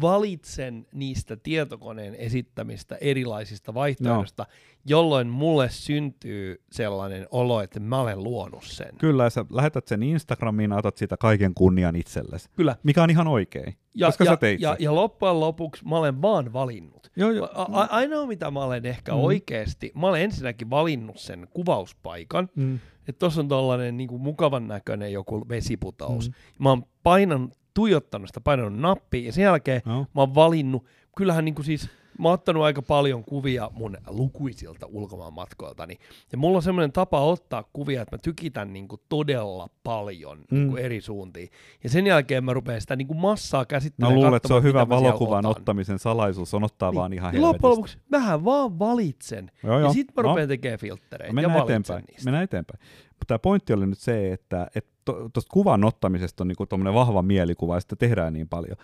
valitsen niistä tietokoneen esittämistä erilaisista vaihtoehdoista, Joo. jolloin mulle syntyy sellainen olo, että mä olen luonut sen. Kyllä, ja sä lähetät sen Instagramiin, otat siitä kaiken kunnian itsellesi. Kyllä. Mikä on ihan oikein, ja, koska ja, sä teit ja, ja loppujen lopuksi mä olen vaan valinnut. Joo, joo. A- ainoa, mitä mä olen ehkä mm. Oikeasti, mä olen ensinnäkin valinnut sen kuvauspaikan, mm. että tuossa on tuollainen niin mukavan näköinen joku vesiputous. Mm. Mä oon painan, tuijottanut sitä, painanut nappia, ja sen jälkeen no. mä oon valinnut, kyllähän niin kuin siis mä oon ottanut aika paljon kuvia mun lukuisilta ulkomaanmatkoiltani. Ja mulla on semmoinen tapa ottaa kuvia, että mä tykitän niinku todella paljon mm. niinku eri suuntiin. Ja sen jälkeen mä rupean sitä niinku massaa käsittelemään. Mä luulen, että se on hyvä valokuvan ottamisen salaisuus, on ottaa niin. vaan ihan helvetistä. Loppujen lopuksi mähän vaan valitsen. Joo, joo. Ja sit mä rupean no. tekemään filttereitä ja eteenpäin. niistä. Mennään eteenpäin. Mutta tämä pointti oli nyt se, että tuosta to, kuvan ottamisesta on niinku vahva mielikuva, ja sitä tehdään niin paljon.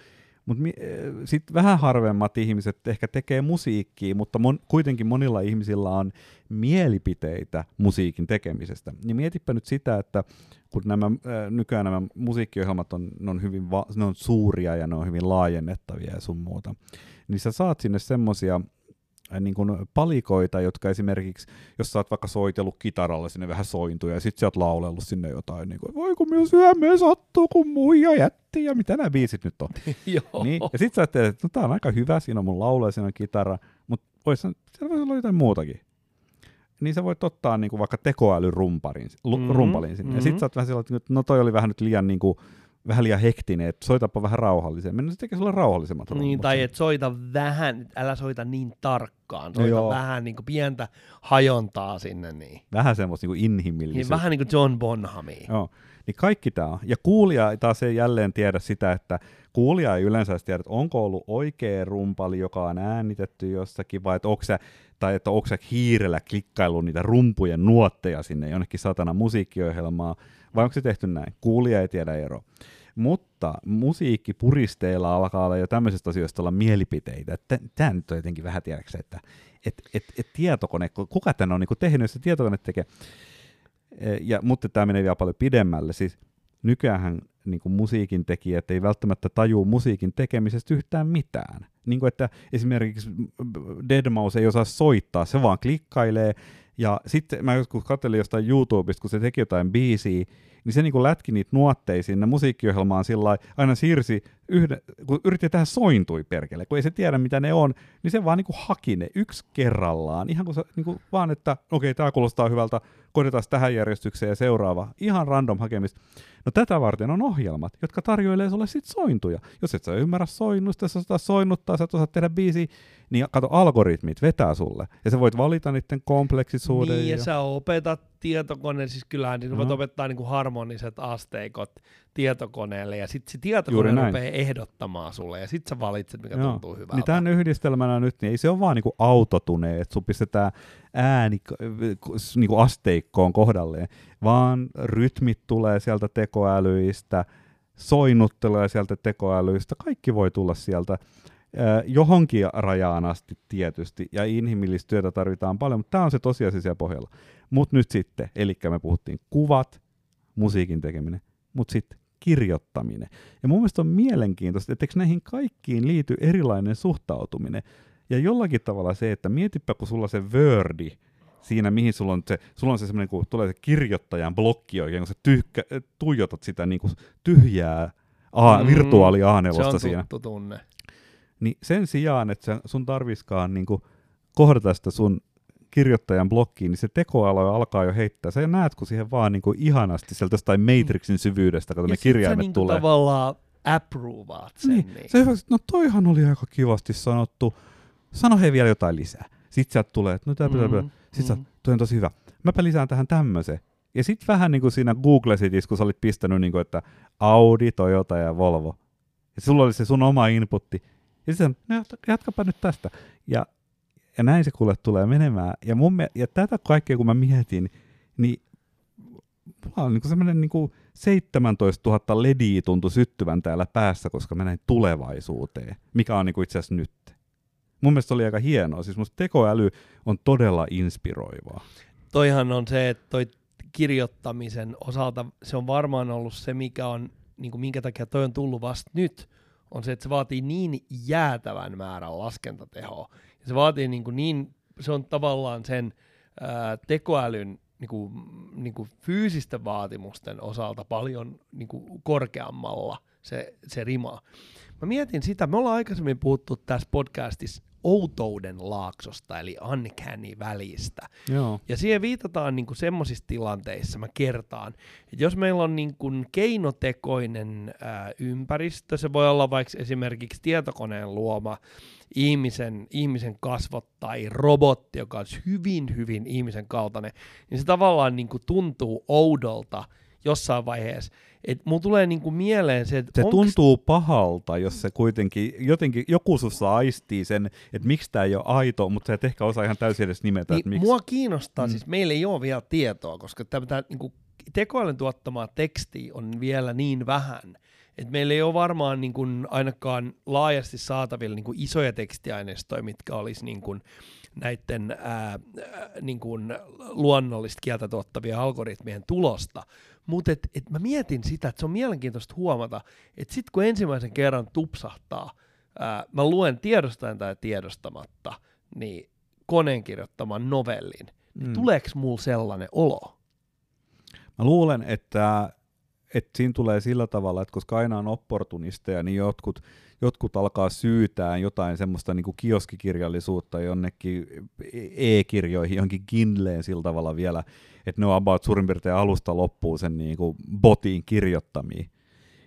Mutta eh, sitten vähän harvemmat ihmiset ehkä tekee musiikkia, mutta mon, kuitenkin monilla ihmisillä on mielipiteitä musiikin tekemisestä. Niin mietipä nyt sitä, että kun nämä, äh, nykyään nämä musiikkiohjelmat on, ne on hyvin va- ne on suuria ja ne on hyvin laajennettavia ja sun muuta, niin sä saat sinne semmosia niin kuin palikoita, jotka esimerkiksi, jos sä oot vaikka soitellut kitaralla sinne vähän sointuja, ja sit sä oot laulellut sinne jotain, niin kuin, voi kun minun syömeen sattuu, kun muija jätti, ja mitä nämä biisit nyt on. niin, ja sit sä ajattelet, että no, tää on aika hyvä, siinä on mun laulu ja siinä on kitara, mutta vois, siellä voisi olla jotain muutakin. Niin sä voit ottaa niin kuin vaikka tekoälyrumparin, mm-hmm, rumpalin sinne, mm-hmm. ja sit sä oot vähän sellainen, että no toi oli vähän nyt liian niin kuin, vähän liian hektinen, että soitapa vähän rauhallisemmin. Mennään sitten sulle rauhallisemmat Niin, tai että soita vähän, älä soita niin tarkkaan, soita no vähän niin kuin pientä hajontaa sinne. Niin. Vähän semmoista niin inhimillistä. Niin, vähän niin kuin John Bonhamia. Joo, niin kaikki tämä on. Ja kuulija taas ei jälleen tiedä sitä, että kuulija ei yleensä tiedä, että onko ollut oikea rumpali, joka on äänitetty jossakin, vai että onko se, tai että onko se hiirellä klikkailu niitä rumpujen nuotteja sinne jonnekin satana musiikkiohjelmaa, vai onko se tehty näin? Kuulija ei tiedä ero. Mutta musiikkipuristeilla alkaa olla jo tämmöisestä asioista olla mielipiteitä. Tämä nyt on jotenkin vähän tiedäksä, että et, et, et tietokone, kuka tänne on niinku tehnyt, jos se tietokone tekee. E, ja, mutta tämä menee vielä paljon pidemmälle. Siis nykyään niin kuin musiikin tekijät ei välttämättä tajua musiikin tekemisestä yhtään mitään. Niin kuin, että esimerkiksi Deadmau5 ei osaa soittaa, se vaan klikkailee, ja sitten mä joskus katselin jostain YouTubesta, kun se teki jotain biisiä, niin se niin lätki niitä nuotteja sinne musiikkiohjelmaan sillä aina siirsi, yhden, kun yritti tehdä sointui perkele, kun ei se tiedä mitä ne on, niin se vaan niin haki ne yksi kerrallaan, ihan kuin, se, niin kuin vaan, että okei, okay, tämä kuulostaa hyvältä, korjataan tähän järjestykseen ja seuraava. Ihan random hakemista. No tätä varten on ohjelmat, jotka tarjoilee sulle sit sointuja. Jos et sä ymmärrä soinnusta, sä soinnuttaa, sä et osaa tehdä biisi, niin kato, algoritmit vetää sulle. Ja sä voit valita niiden kompleksisuuden. Niin, ja, ja sä opetat tietokoneen, siis kyllähän niin voit Mhm. opettaa niin kuin harmoniset asteikot tietokoneelle, ja sitten se Juuri tietokone näin. rupeaa ehdottamaan sulle, ja sitten sä valitset, mikä Joo. tuntuu hyvältä. Niin tämän yhdistelmänä nyt, niin ei se ole vaan niinku autotune, että sun pistetään ääni k- niinku asteikkoon kohdalleen, vaan rytmit tulee sieltä tekoälyistä, soinnut tulee sieltä tekoälyistä, kaikki voi tulla sieltä johonkin rajaan asti tietysti, ja inhimillistä työtä tarvitaan paljon, mutta tämä on se tosiasia siellä pohjalla. Mutta nyt sitten, eli me puhuttiin kuvat, musiikin tekeminen, mutta sitten kirjoittaminen. Ja mun mielestä on mielenkiintoista, että eikö näihin kaikkiin liity erilainen suhtautuminen. Ja jollakin tavalla se, että mietipä, kun sulla se Wordi, siinä mihin sulla on se, sulla on se semmoinen, kun tulee se kirjoittajan blokki oikein, kun sä tyhkä, tuijotat sitä niin kuin tyhjää A, Mm, virtuaali se A4 on siinä. tuttu tunne. Niin sen sijaan, että sun tarviskaan niin kuin kohdata sitä sun kirjoittajan blokkiin, niin se tekoäly alkaa jo heittää. Sä näet, kun siihen vaan niin kuin ihanasti sieltä jostain Matrixin syvyydestä, kun ne ja sä kirjaimet niinku tulee. tavallaan approvaat sen. Niin, Niin, Se hyväksyt, no toihan oli aika kivasti sanottu. Sano hei vielä jotain lisää. Sitten sieltä tulee, että no tää, tää, tää. Mm, Sitten sä, mm. toi on tosi hyvä. Mäpä lisään tähän tämmöisen. Ja sitten vähän niin kuin siinä Google Cities, kun sä olit pistänyt, niin kuin, että Audi, Toyota ja Volvo. Ja sulla oli se sun oma inputti. Ja sitten no jat- jatkapa nyt tästä. Ja, ja näin se kuule tulee menemään. Ja, mun, ja tätä kaikkea kun mä mietin, niin mulla on niin semmoinen niin 17 000 lediä tuntui syttyvän täällä päässä, koska mä näin tulevaisuuteen, mikä on niin itse asiassa nyt. Mun mielestä oli aika hienoa. Siis musta tekoäly on todella inspiroivaa. Toihan on se, että toi kirjoittamisen osalta se on varmaan ollut se, mikä on, niin minkä takia toi on tullut vasta nyt, on se, että se vaatii niin jäätävän määrän laskentatehoa. Ja se vaatii niin, kuin niin se on tavallaan sen ää, tekoälyn niin kuin, niin kuin fyysisten vaatimusten osalta paljon niin kuin korkeammalla se, se rima. Mä mietin sitä, me ollaan aikaisemmin puhuttu tässä podcastissa outouden laaksosta, eli uncanny välistä. Joo. Ja siihen viitataan niin semmoisissa tilanteissa, mä kertaan, että jos meillä on niin kuin keinotekoinen ää, ympäristö, se voi olla vaikka esimerkiksi tietokoneen luoma ihmisen, ihmisen kasvot tai robotti, joka on hyvin, hyvin ihmisen kaltainen, niin se tavallaan niin kuin tuntuu oudolta jossain vaiheessa. Et mulla tulee niin kuin mieleen se, että Se onks- tuntuu pahalta, jos se kuitenkin, jotenkin joku sussa aistii sen, että miksi tämä ei ole aito, mutta sä et ehkä osaa ihan täysin edes nimetä, että Niin, miksi. mua kiinnostaa, Mm. siis meillä ei ole vielä tietoa, koska tämä niin tekoälyn tuottamaa tekstiä on vielä niin vähän, että meillä ei ole varmaan niin kuin, ainakaan laajasti saatavilla niin kuin isoja tekstiaineistoja, mitkä olisi niin kuin, näiden ää, ää, niin kuin luonnollista kieltä tuottavia algoritmien tulosta. Mutta et, et mä mietin sitä, että se on mielenkiintoista huomata, että sitten kun ensimmäisen kerran tupsahtaa, ää, mä luen tiedostaen tai tiedostamatta, niin koneen kirjoittaman novellin, niin Mm. tuleeko mulla sellainen olo? Mä luulen, että, että siinä tulee sillä tavalla, että koska aina on opportunisteja, niin jotkut, jotkut alkaa syytää jotain semmoista niin kuin kioskikirjallisuutta jonnekin e-kirjoihin, johonkin Kindleen sillä tavalla vielä, että ne on about suurin piirtein alusta loppuun sen niin kuin botiin kirjoittamia.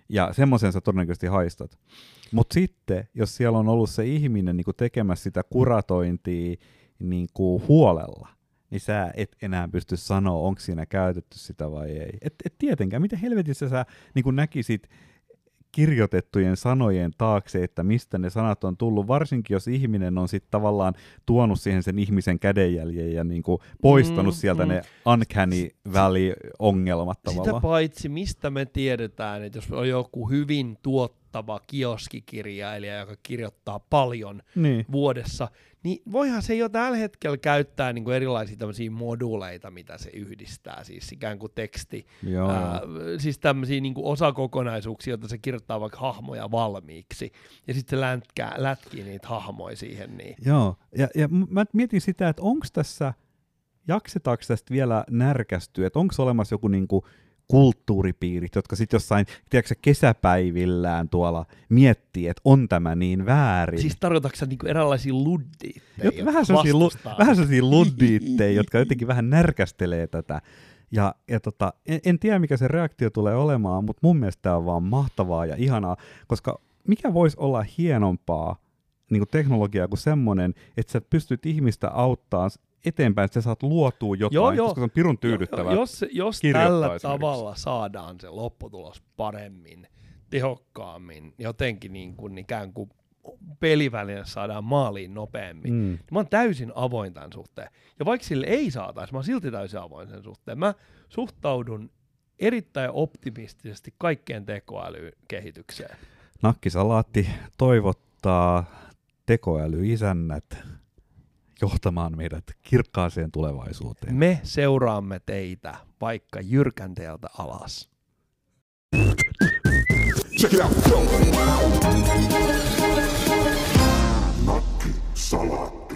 Ja semmoisen sä todennäköisesti haistat. Mutta sitten, jos siellä on ollut se ihminen niin kuin tekemässä sitä kuratointia niin kuin huolella, niin sä et enää pysty sanoa, onko siinä käytetty sitä vai ei. Et, et tietenkään, miten helvetissä sä niin kuin näkisit kirjoitettujen sanojen taakse, että mistä ne sanat on tullut, varsinkin jos ihminen on sitten tavallaan tuonut siihen sen ihmisen kädenjäljen ja niin kuin poistanut Mm, sieltä mm. ne uncanny valley-ongelmat Sitä tavallaan. paitsi, mistä me tiedetään, että jos on joku hyvin tuottava kioskikirjailija, joka kirjoittaa paljon Niin. vuodessa, niin voihan se jo tällä hetkellä käyttää niin kuin erilaisia tämmöisiä moduuleita, mitä se yhdistää, siis ikään kuin teksti, Joo. ää, siis tämmöisiä niin kuin osakokonaisuuksia, joita se kirjoittaa vaikka hahmoja valmiiksi, ja sitten se lätkää, lätkii niitä hahmoja siihen, niin Joo, ja, ja mä mietin sitä, että onko tässä, jaksetaanko tästä vielä närkästyä, että onko olemassa joku niinku kulttuuripiirit, jotka sitten jossain tiedätkö, kesäpäivillään tuolla miettii, että on tämä niin väärin. Siis tarkoitatko niinku eräänlaisia luddiitteja, vähän sellaisia, lu- vähän sellaisia luddiitteja, jotka jotenkin vähän närkästelee tätä. Ja, ja tota, en, en tiedä, mikä se reaktio tulee olemaan, mutta mun mielestä tämä on vaan mahtavaa ja ihanaa, koska mikä voisi olla hienompaa niin kuin teknologiaa kuin semmoinen, että sä pystyt ihmistä auttaa eteenpäin, että sä saat luotua jotain, joo, joo. koska se on pirun tyydyttävää. Jos, jos tällä tavalla saadaan se lopputulos paremmin, tehokkaammin, jotenkin niin kuin ikään kuin peliväline saadaan maaliin nopeammin. Mm. Niin mä oon täysin avoin tämän suhteen. Ja vaikka sille ei saataisi, mä oon silti täysin avoin sen suhteen. Mä suhtaudun erittäin optimistisesti kaikkeen tekoälykehitykseen. Nakkisalaatti toivottaa tekoälyisännät johtamaan meidät kirkkaaseen tulevaisuuteen. Me seuraamme teitä vaikka jyrkänteeltä alas. Check it out. Nakki Salat.